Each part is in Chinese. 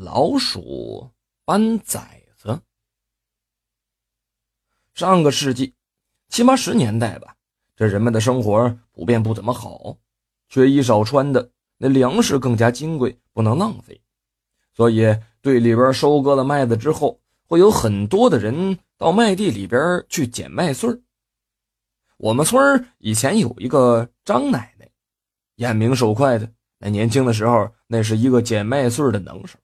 老鼠搬崽子。上个世纪七八十年代吧，这人们的生活普遍不怎么好，缺衣少穿的，那粮食更加金贵，不能浪费。所以队里边收割了麦子之后，会有很多的人到麦地里边去捡麦穗。我们村以前有一个张奶奶，眼明手快的，那年轻的时候那是一个捡麦穗的能手。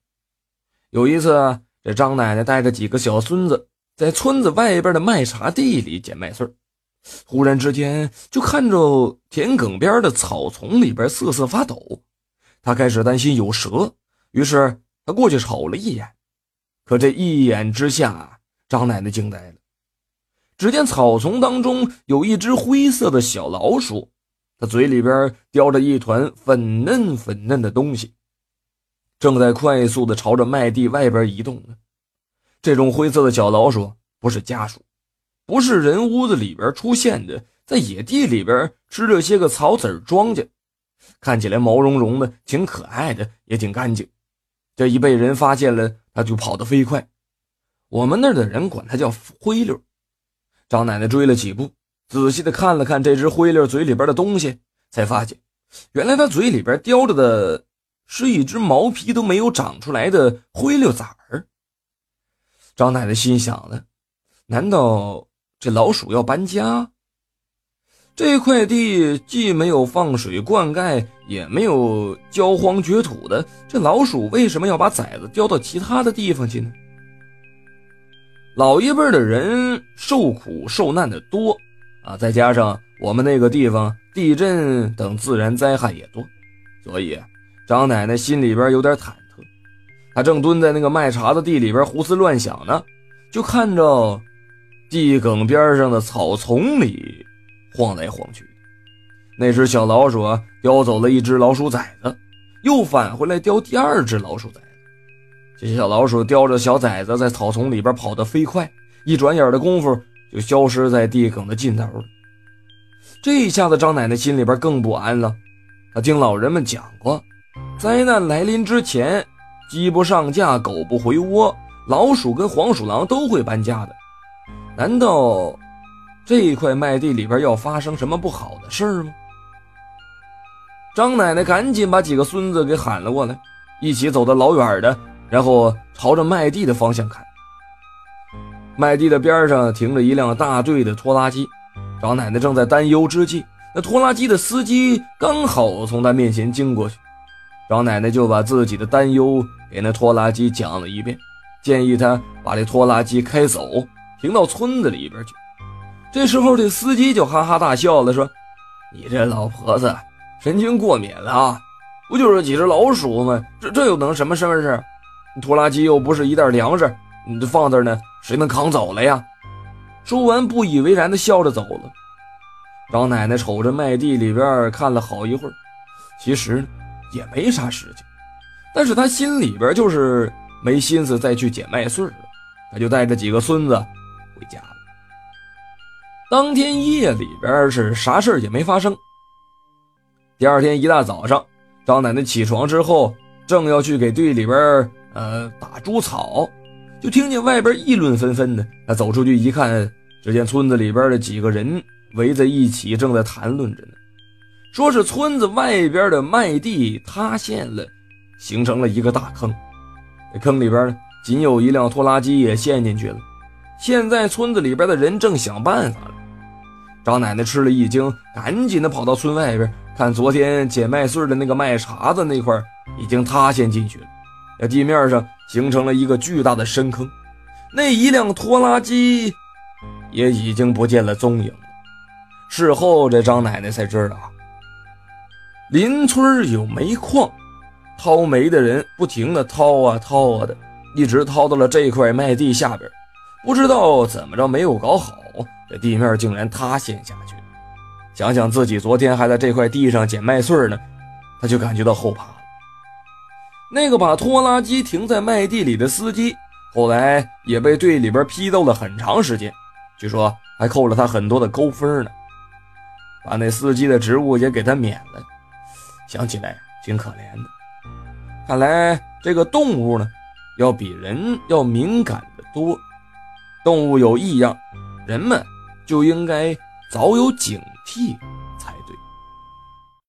有一次，这张奶奶带着几个小孙子在村子外边的麦茬地里捡麦穗忽然之间就看着田埂边的草丛里边瑟瑟发抖，她开始担心有蛇，于是她过去瞅了一眼。可这一眼之下，张奶奶惊呆了，只见草丛当中有一只灰色的小老鼠，它嘴里边叼着一团粉嫩粉嫩的东西。正在快速的朝着麦地外边移动呢。这种灰色的小老鼠不是家鼠，不是人屋子里边出现的，在野地里边吃这些个草籽庄稼，看起来毛茸茸的，挺可爱的，也挺干净。这一被人发现了，它就跑得飞快。我们那儿的人管它叫灰溜。张奶奶追了几步，仔细的看了看这只灰溜嘴里边的东西，才发现，原来它嘴里边叼着的。是一只毛皮都没有长出来的灰溜崽儿。张奶奶心想了：难道这老鼠要搬家？这块地既没有放水灌溉，也没有浇荒掘土的，这老鼠为什么要把崽子叼到其他的地方去呢？老一辈的人受苦受难的多啊，再加上我们那个地方地震等自然灾害也多，所以。张奶奶心里边有点忐忑，她正蹲在那个麦茬子地里边胡思乱想呢，就看着地埂边上的草丛里晃来晃去，那只小老鼠啊叼走了一只老鼠崽子，又返回来叼第二只老鼠崽子。这小老鼠叼着小崽子在草丛里边跑得飞快，一转眼的功夫就消失在地埂的尽头了。这一下子，张奶奶心里边更不安了。她听老人们讲过。灾难来临之前，鸡不上架，狗不回窝，老鼠跟黄鼠狼都会搬家的。难道这块麦地里边要发生什么不好的事吗？张奶奶赶紧把几个孙子给喊了过来，一起走得老远的，然后朝着麦地的方向看。麦地的边上停着一辆大队的拖拉机，张奶奶正在担忧之际，那拖拉机的司机刚好从她面前经过去。张奶奶就把自己的担忧给那拖拉机讲了一遍，建议他把这拖拉机开走，停到村子里边去。这时候，这司机就哈哈大笑了，说：“你这老婆子神经过敏了啊？不就是几只老鼠吗？这这又能什么事儿？拖拉机又不是一袋粮食，你这放这呢，谁能扛走了呀？”说完，不以为然的笑着走了。张奶奶瞅着麦地里边看了好一会儿，其实呢。也没啥事情，但是他心里边就是没心思再去捡麦穗了，他就带着几个孙子回家了。当天夜里边是啥事也没发生。第二天一大早上，张奶奶起床之后，正要去给队里边呃打猪草，就听见外边议论纷纷的。他走出去一看，只见村子里边的几个人围在一起，正在谈论着呢。说是村子外边的麦地塌陷了，形成了一个大坑。这坑里边呢，仅有一辆拖拉机也陷进去了。现在村子里边的人正想办法了。张奶奶吃了一惊，赶紧的跑到村外边看，昨天捡麦穗的那个麦茬子那块已经塌陷进去了，在地面上形成了一个巨大的深坑。那一辆拖拉机也已经不见了踪影。事后，这张奶奶才知道。邻村有煤矿，掏煤的人不停的掏啊掏啊的，一直掏到了这块麦地下边，不知道怎么着没有搞好，这地面竟然塌陷下去。想想自己昨天还在这块地上捡麦穗呢，他就感觉到后怕了。那个把拖拉机停在麦地里的司机，后来也被队里边批斗了很长时间，据说还扣了他很多的高分呢，把那司机的职务也给他免了。想起来挺可怜的，看来这个动物呢，要比人要敏感的多。动物有异样，人们就应该早有警惕。